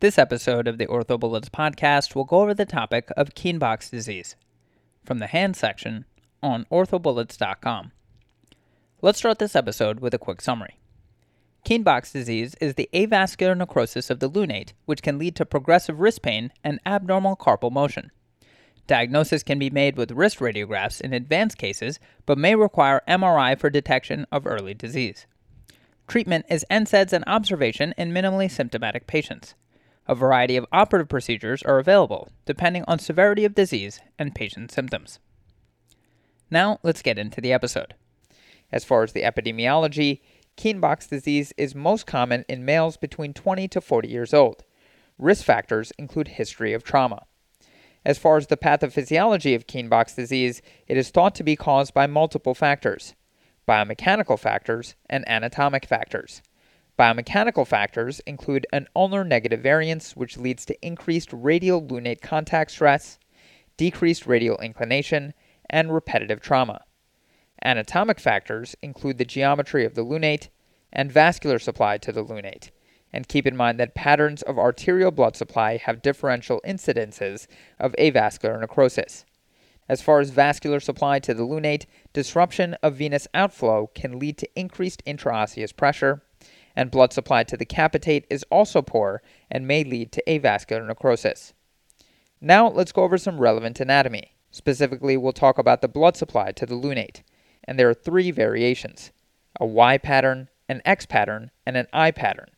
This episode of the OrthoBullets podcast will go over the topic of Kienbock's disease from the hand section on orthobullets.com. Let's start this episode with a quick summary. Kienbock's disease is the avascular necrosis of the lunate, which can lead to progressive wrist pain and abnormal carpal motion. Diagnosis can be made with wrist radiographs in advanced cases, but may require MRI for detection of early disease. Treatment is NSAIDs and observation in minimally symptomatic patients. A variety of operative procedures are available, depending on severity of disease and patient symptoms. Now, let's get into the episode. As far as the epidemiology, Kienbock's disease is most common in males between 20 to 40 years old. Risk factors include history of trauma. As far as the pathophysiology of Kienbock's disease, it is thought to be caused by multiple factors biomechanical factors and anatomic factors. Biomechanical factors include an ulnar negative variance, which leads to increased radial lunate contact stress, decreased radial inclination, and repetitive trauma. Anatomic factors include the geometry of the lunate and vascular supply to the lunate. And keep in mind that patterns of arterial blood supply have differential incidences of avascular necrosis. As far as vascular supply to the lunate, disruption of venous outflow can lead to increased intraosseous pressure, and blood supply to the capitate is also poor and may lead to avascular necrosis. Now let's go over some relevant anatomy. Specifically, we'll talk about the blood supply to the lunate, and there are three variations a Y pattern, an X pattern, and an I pattern.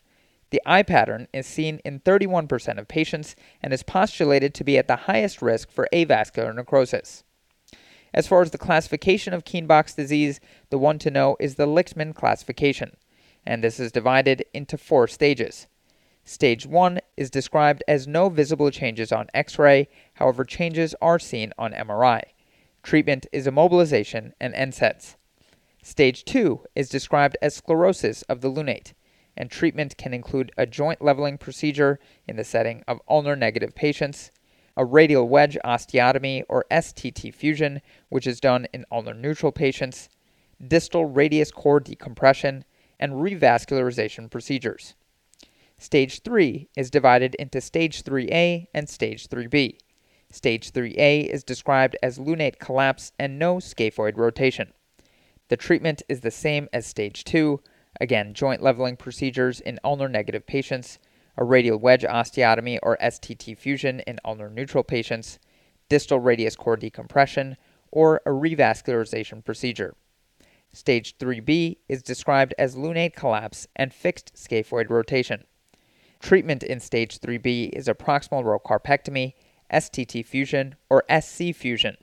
The I pattern is seen in 31% of patients and is postulated to be at the highest risk for avascular necrosis. As far as the classification of Kienbock's disease, the one to know is the Lichtman classification and this is divided into four stages. Stage 1 is described as no visible changes on X ray, however, changes are seen on MRI. Treatment is immobilization and NSAIDs. Stage 2 is described as sclerosis of the lunate, and treatment can include a joint leveling procedure in the setting of ulnar negative patients, a radial wedge osteotomy or STT fusion, which is done in ulnar neutral patients, distal radius core decompression, and revascularization procedures. Stage 3 is divided into Stage 3A and Stage 3B. Stage 3A is described as lunate collapse and no scaphoid rotation. The treatment is the same as Stage 2, again, joint leveling procedures in ulnar negative patients, a radial wedge osteotomy or STT fusion in ulnar neutral patients, distal radius core decompression, or a revascularization procedure. Stage 3B is described as lunate collapse and fixed scaphoid rotation. Treatment in stage 3B is a proximal row carpectomy, STT fusion, or SC fusion.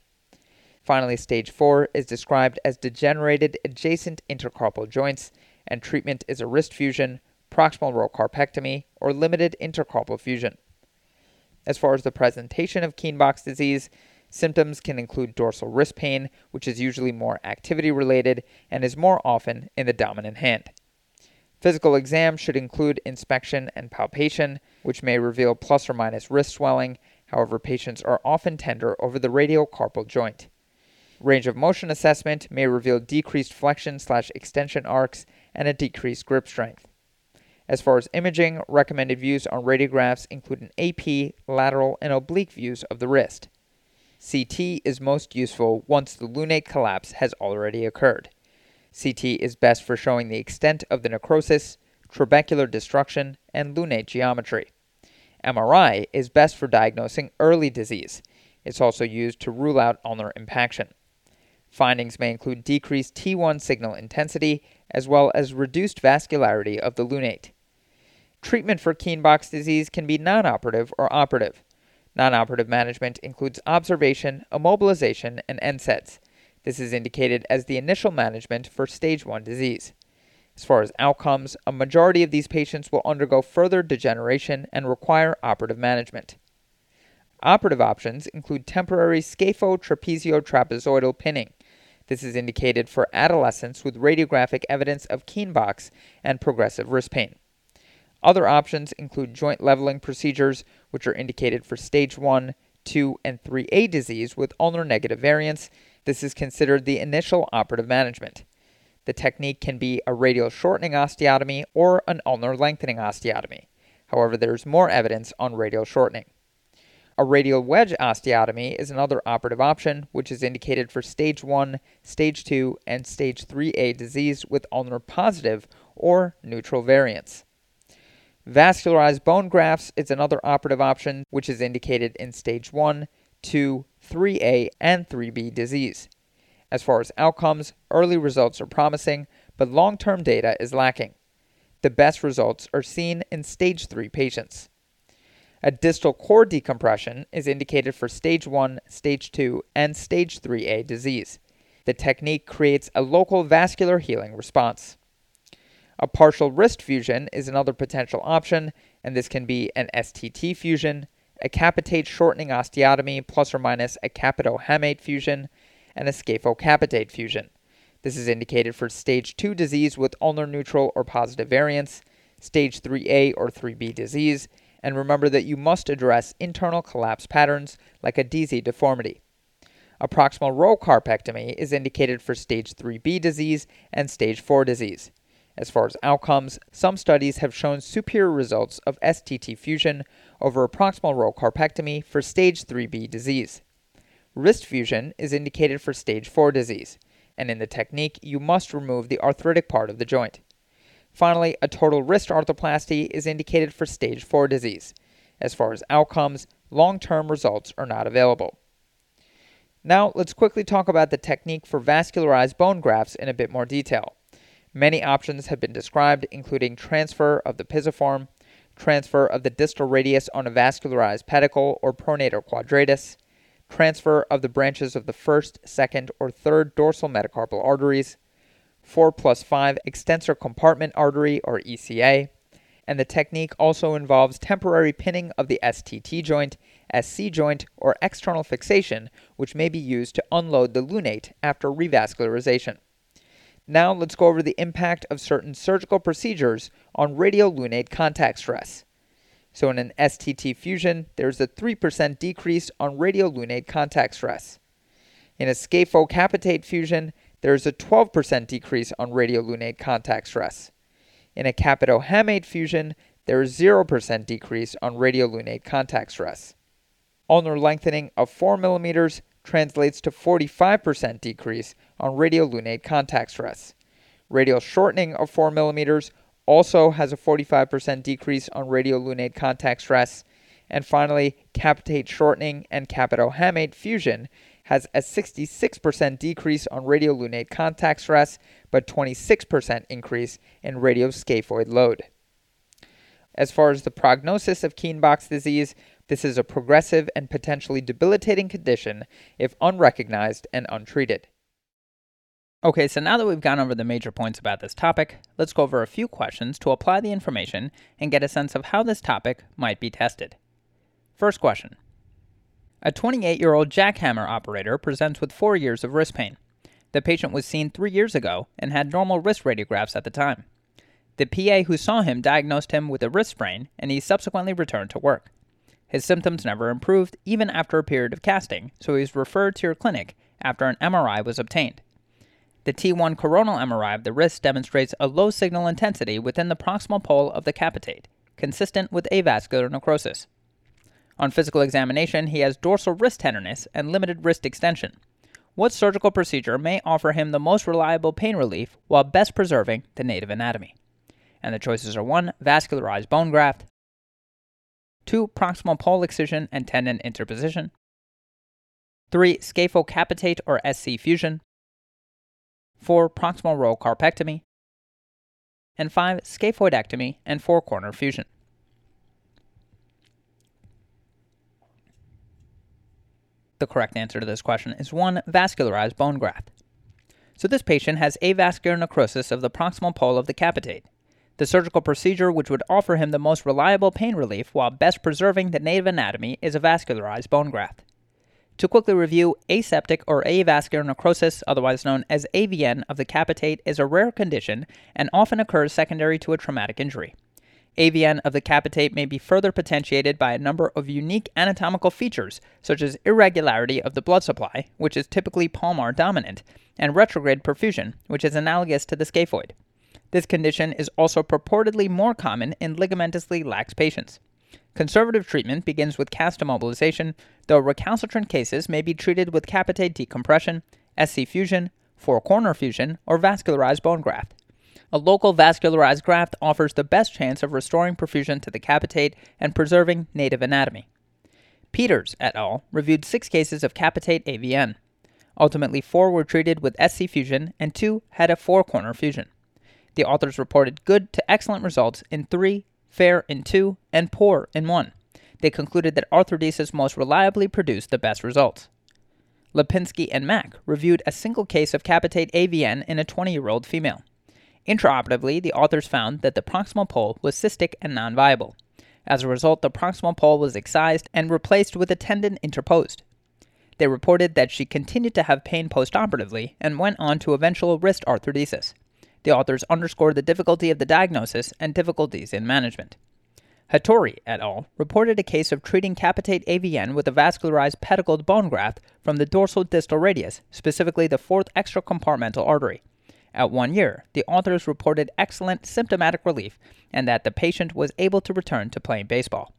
Finally, stage 4 is described as degenerated adjacent intercarpal joints, and treatment is a wrist fusion, proximal row carpectomy, or limited intercarpal fusion. As far as the presentation of Kienbock's disease, Symptoms can include dorsal wrist pain, which is usually more activity related and is more often in the dominant hand. Physical exam should include inspection and palpation, which may reveal plus or minus wrist swelling. However, patients are often tender over the radial carpal joint. Range of motion assessment may reveal decreased flexion slash extension arcs and a decreased grip strength. As far as imaging, recommended views on radiographs include an AP, lateral, and oblique views of the wrist. CT is most useful once the lunate collapse has already occurred. CT is best for showing the extent of the necrosis, trabecular destruction, and lunate geometry. MRI is best for diagnosing early disease. It's also used to rule out ulnar impaction. Findings may include decreased T1 signal intensity as well as reduced vascularity of the lunate. Treatment for Kienbock's disease can be non-operative or operative. Non-operative management includes observation, immobilization, and NSAIDs. This is indicated as the initial management for stage 1 disease. As far as outcomes, a majority of these patients will undergo further degeneration and require operative management. Operative options include temporary scaphotrapezio-trapezoidal pinning. This is indicated for adolescents with radiographic evidence of Kienbock's and progressive wrist pain. Other options include joint leveling procedures, which are indicated for stage 1, 2, and 3A disease with ulnar negative variants. This is considered the initial operative management. The technique can be a radial shortening osteotomy or an ulnar lengthening osteotomy. However, there is more evidence on radial shortening. A radial wedge osteotomy is another operative option, which is indicated for stage 1, stage 2, and stage 3A disease with ulnar positive or neutral variants. Vascularized bone grafts is another operative option, which is indicated in stage 1, 2, 3A, and 3B disease. As far as outcomes, early results are promising, but long term data is lacking. The best results are seen in stage 3 patients. A distal core decompression is indicated for stage 1, stage 2, and stage 3A disease. The technique creates a local vascular healing response. A partial wrist fusion is another potential option, and this can be an STT fusion, a capitate shortening osteotomy plus or minus a capitohamate fusion, and a scaphocapitate fusion. This is indicated for stage 2 disease with ulnar neutral or positive variants, stage 3A or 3B disease, and remember that you must address internal collapse patterns like a DISI deformity. A proximal row carpectomy is indicated for stage 3B disease and stage 4 disease. As far as outcomes, some studies have shown superior results of STT fusion over a proximal row carpectomy for stage 3B disease. Wrist fusion is indicated for stage 4 disease and in the technique, you must remove the arthritic part of the joint. Finally, a total wrist arthroplasty is indicated for stage 4 disease. As far as outcomes, long term results are not available. Now, let's quickly talk about the technique for vascularized bone grafts in a bit more detail. Many options have been described, including transfer of the pisiform, transfer of the distal radius on a vascularized pedicle or pronator quadratus, transfer of the branches of the first, second, or third dorsal metacarpal arteries, 4 plus 5 extensor compartment artery or ECA, and the technique also involves temporary pinning of the STT joint, SC joint, or external fixation, which may be used to unload the lunate after revascularization. Now let's go over the impact of certain surgical procedures on radial lunate contact stress. So in an STT fusion, there's a 3% decrease on radiolunate contact stress. In a scaphocapitate fusion, there's a 12% decrease on radiolunate contact stress. In a capitohamate fusion, there is 0% decrease on radiolunate contact stress. Ulnar lengthening of 4 millimeters translates to 45% decrease on radiolunate contact stress. Radial shortening of 4 millimeters also has a 45% decrease on radiolunate contact stress. And finally, capitate shortening and capitohamate fusion has a 66% decrease on radiolunate contact stress, but 26% increase in radioscaphoid load. As far as the prognosis of Kienbock's disease, this is a progressive and potentially debilitating condition if unrecognized and untreated. Okay, so now that we've gone over the major points about this topic, let's go over a few questions to apply the information and get a sense of how this topic might be tested. First question A 28 year old jackhammer operator presents with four years of wrist pain. The patient was seen three years ago and had normal wrist radiographs at the time. The PA who saw him diagnosed him with a wrist sprain, and he subsequently returned to work. His symptoms never improved, even after a period of casting, so he was referred to your clinic after an MRI was obtained. The T1 coronal MRI of the wrist demonstrates a low signal intensity within the proximal pole of the capitate, consistent with avascular necrosis. On physical examination, he has dorsal wrist tenderness and limited wrist extension. What surgical procedure may offer him the most reliable pain relief while best preserving the native anatomy? And the choices are 1. Vascularized bone graft, 2. Proximal pole excision and tendon interposition, 3. Scaphocapitate or SC fusion, 4. Proximal row carpectomy, and 5. Scaphoidectomy and four corner fusion. The correct answer to this question is 1. Vascularized bone graft. So this patient has avascular necrosis of the proximal pole of the capitate. The surgical procedure which would offer him the most reliable pain relief while best preserving the native anatomy is a vascularized bone graft. To quickly review, aseptic or avascular necrosis, otherwise known as AVN, of the capitate is a rare condition and often occurs secondary to a traumatic injury. AVN of the capitate may be further potentiated by a number of unique anatomical features, such as irregularity of the blood supply, which is typically palmar dominant, and retrograde perfusion, which is analogous to the scaphoid. This condition is also purportedly more common in ligamentously lax patients. Conservative treatment begins with cast immobilization, though recalcitrant cases may be treated with capitate decompression, SC fusion, four corner fusion, or vascularized bone graft. A local vascularized graft offers the best chance of restoring perfusion to the capitate and preserving native anatomy. Peters et al. reviewed six cases of capitate AVN. Ultimately, four were treated with SC fusion and two had a four corner fusion. The authors reported good to excellent results in three, fair in two, and poor in one. They concluded that arthrodesis most reliably produced the best results. Lipinski and Mack reviewed a single case of capitate AVN in a 20 year old female. Intraoperatively, the authors found that the proximal pole was cystic and non viable. As a result, the proximal pole was excised and replaced with a tendon interposed. They reported that she continued to have pain postoperatively and went on to eventual wrist arthrodesis. The authors underscored the difficulty of the diagnosis and difficulties in management. Hattori et al. reported a case of treating capitate AVN with a vascularized pedicled bone graft from the dorsal distal radius, specifically the fourth extracompartmental artery. At one year, the authors reported excellent symptomatic relief and that the patient was able to return to playing baseball.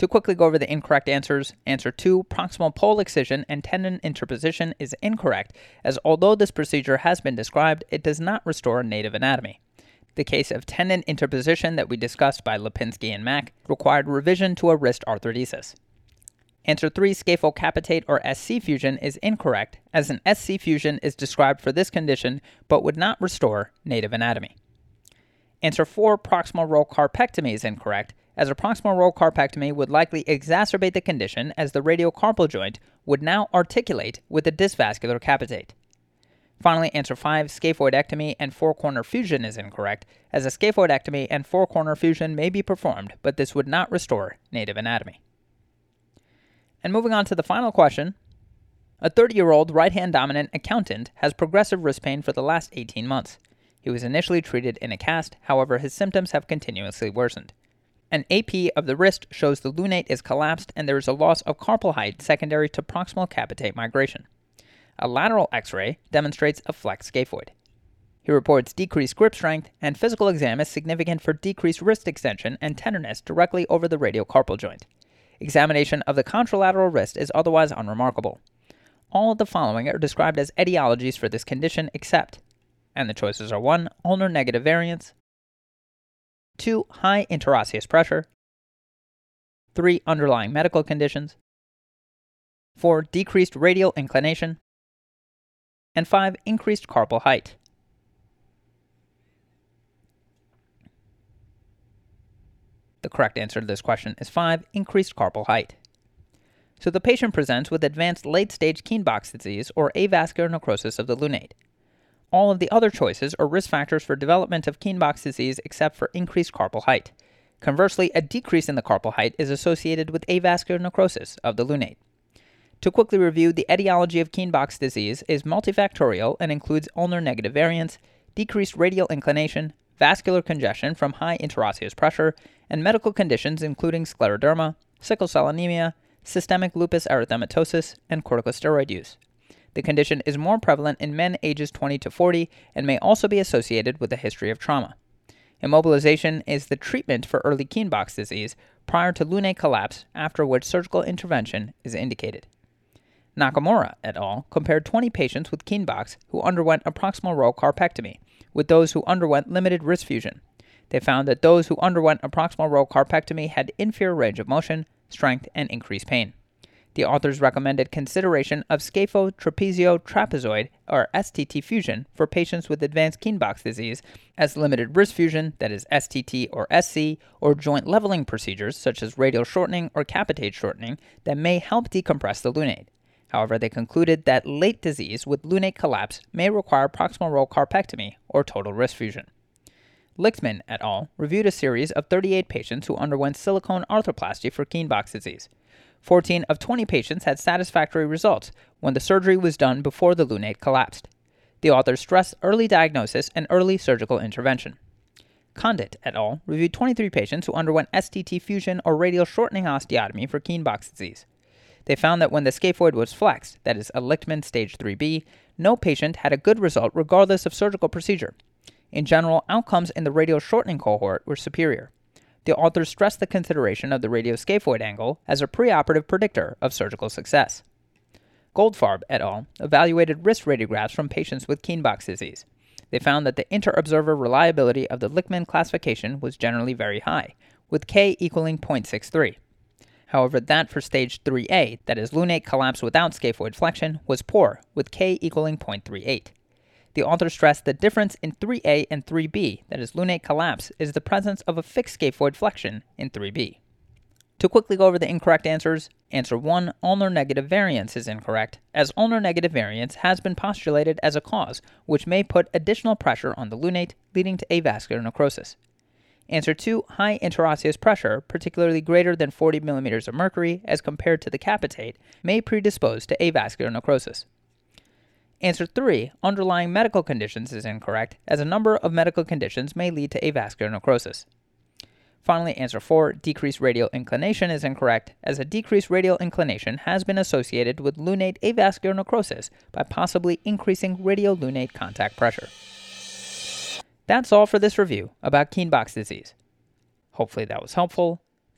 To quickly go over the incorrect answers, answer 2, proximal pole excision and tendon interposition is incorrect, as although this procedure has been described, it does not restore native anatomy. The case of tendon interposition that we discussed by Lipinski and Mack required revision to a wrist arthrodesis. Answer 3, scaphocapitate or SC fusion is incorrect, as an SC fusion is described for this condition but would not restore native anatomy. Answer 4, proximal row carpectomy is incorrect, as a proximal row carpectomy would likely exacerbate the condition as the radiocarpal joint would now articulate with the dysvascular capitate. Finally, answer 5, scaphoidectomy and four corner fusion is incorrect, as a scaphoidectomy and four corner fusion may be performed, but this would not restore native anatomy. And moving on to the final question A 30 year old right hand dominant accountant has progressive wrist pain for the last 18 months. He was initially treated in a cast, however, his symptoms have continuously worsened. An AP of the wrist shows the lunate is collapsed and there is a loss of carpal height secondary to proximal capitate migration. A lateral x ray demonstrates a flex scaphoid. He reports decreased grip strength, and physical exam is significant for decreased wrist extension and tenderness directly over the radiocarpal joint. Examination of the contralateral wrist is otherwise unremarkable. All of the following are described as etiologies for this condition except, and the choices are 1. Ulnar negative variance, 2. High interosseous pressure, 3. Underlying medical conditions, 4. Decreased radial inclination, and 5. Increased carpal height. The correct answer to this question is 5. Increased carpal height. So the patient presents with advanced late stage Kienbock's disease or avascular necrosis of the lunate. All of the other choices are risk factors for development of Kienbock's disease except for increased carpal height. Conversely, a decrease in the carpal height is associated with avascular necrosis of the lunate. To quickly review, the etiology of Kienbock's disease is multifactorial and includes ulnar negative variance, decreased radial inclination, vascular congestion from high interosseous pressure, and medical conditions including scleroderma, sickle cell anemia, systemic lupus erythematosus, and corticosteroid use. The condition is more prevalent in men ages 20 to 40 and may also be associated with a history of trauma. Immobilization is the treatment for early Kienbock's disease prior to lunate collapse, after which surgical intervention is indicated. Nakamura et al. compared 20 patients with Kienbock's who underwent a proximal row carpectomy with those who underwent limited wrist fusion. They found that those who underwent a proximal row carpectomy had inferior range of motion, strength, and increased pain. The authors recommended consideration of scaphotrapezio-trapezoid or STT fusion for patients with advanced Kienbock's disease, as limited wrist fusion, that is STT or SC, or joint leveling procedures such as radial shortening or capitate shortening that may help decompress the lunate. However, they concluded that late disease with lunate collapse may require proximal row carpectomy or total wrist fusion. Lichtman et al. reviewed a series of 38 patients who underwent silicone arthroplasty for Kienbock's disease. 14 of 20 patients had satisfactory results when the surgery was done before the lunate collapsed. The authors stressed early diagnosis and early surgical intervention. Condit et al. reviewed 23 patients who underwent STT fusion or radial shortening osteotomy for Kienbock's disease. They found that when the scaphoid was flexed, that is, a Lichtman stage 3B, no patient had a good result regardless of surgical procedure. In general, outcomes in the radial shortening cohort were superior. The authors stressed the consideration of the radioscaphoid angle as a preoperative predictor of surgical success. Goldfarb et al. evaluated wrist radiographs from patients with Kienbock's disease. They found that the inter-observer reliability of the Lichtman classification was generally very high, with K equaling 0.63. However, that for stage 3A, that is lunate collapse without scaphoid flexion, was poor, with K equaling 0.38. The author stressed the difference in 3A and 3B, that is lunate collapse, is the presence of a fixed scaphoid flexion in 3B. To quickly go over the incorrect answers, answer 1, ulnar negative variance is incorrect, as ulnar negative variance has been postulated as a cause, which may put additional pressure on the lunate, leading to avascular necrosis. Answer 2, high interosseous pressure, particularly greater than 40 millimeters of mercury as compared to the capitate, may predispose to avascular necrosis. Answer 3, underlying medical conditions is incorrect, as a number of medical conditions may lead to avascular necrosis. Finally, answer 4, decreased radial inclination is incorrect, as a decreased radial inclination has been associated with lunate avascular necrosis by possibly increasing radiolunate contact pressure. That's all for this review about Kienbock's disease. Hopefully that was helpful.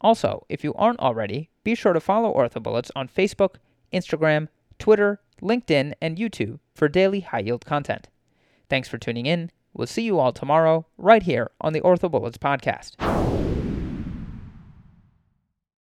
Also, if you aren't already, be sure to follow OrthoBullets on Facebook, Instagram, Twitter, LinkedIn, and YouTube for daily high yield content. Thanks for tuning in. We'll see you all tomorrow, right here on the OrthoBullets podcast.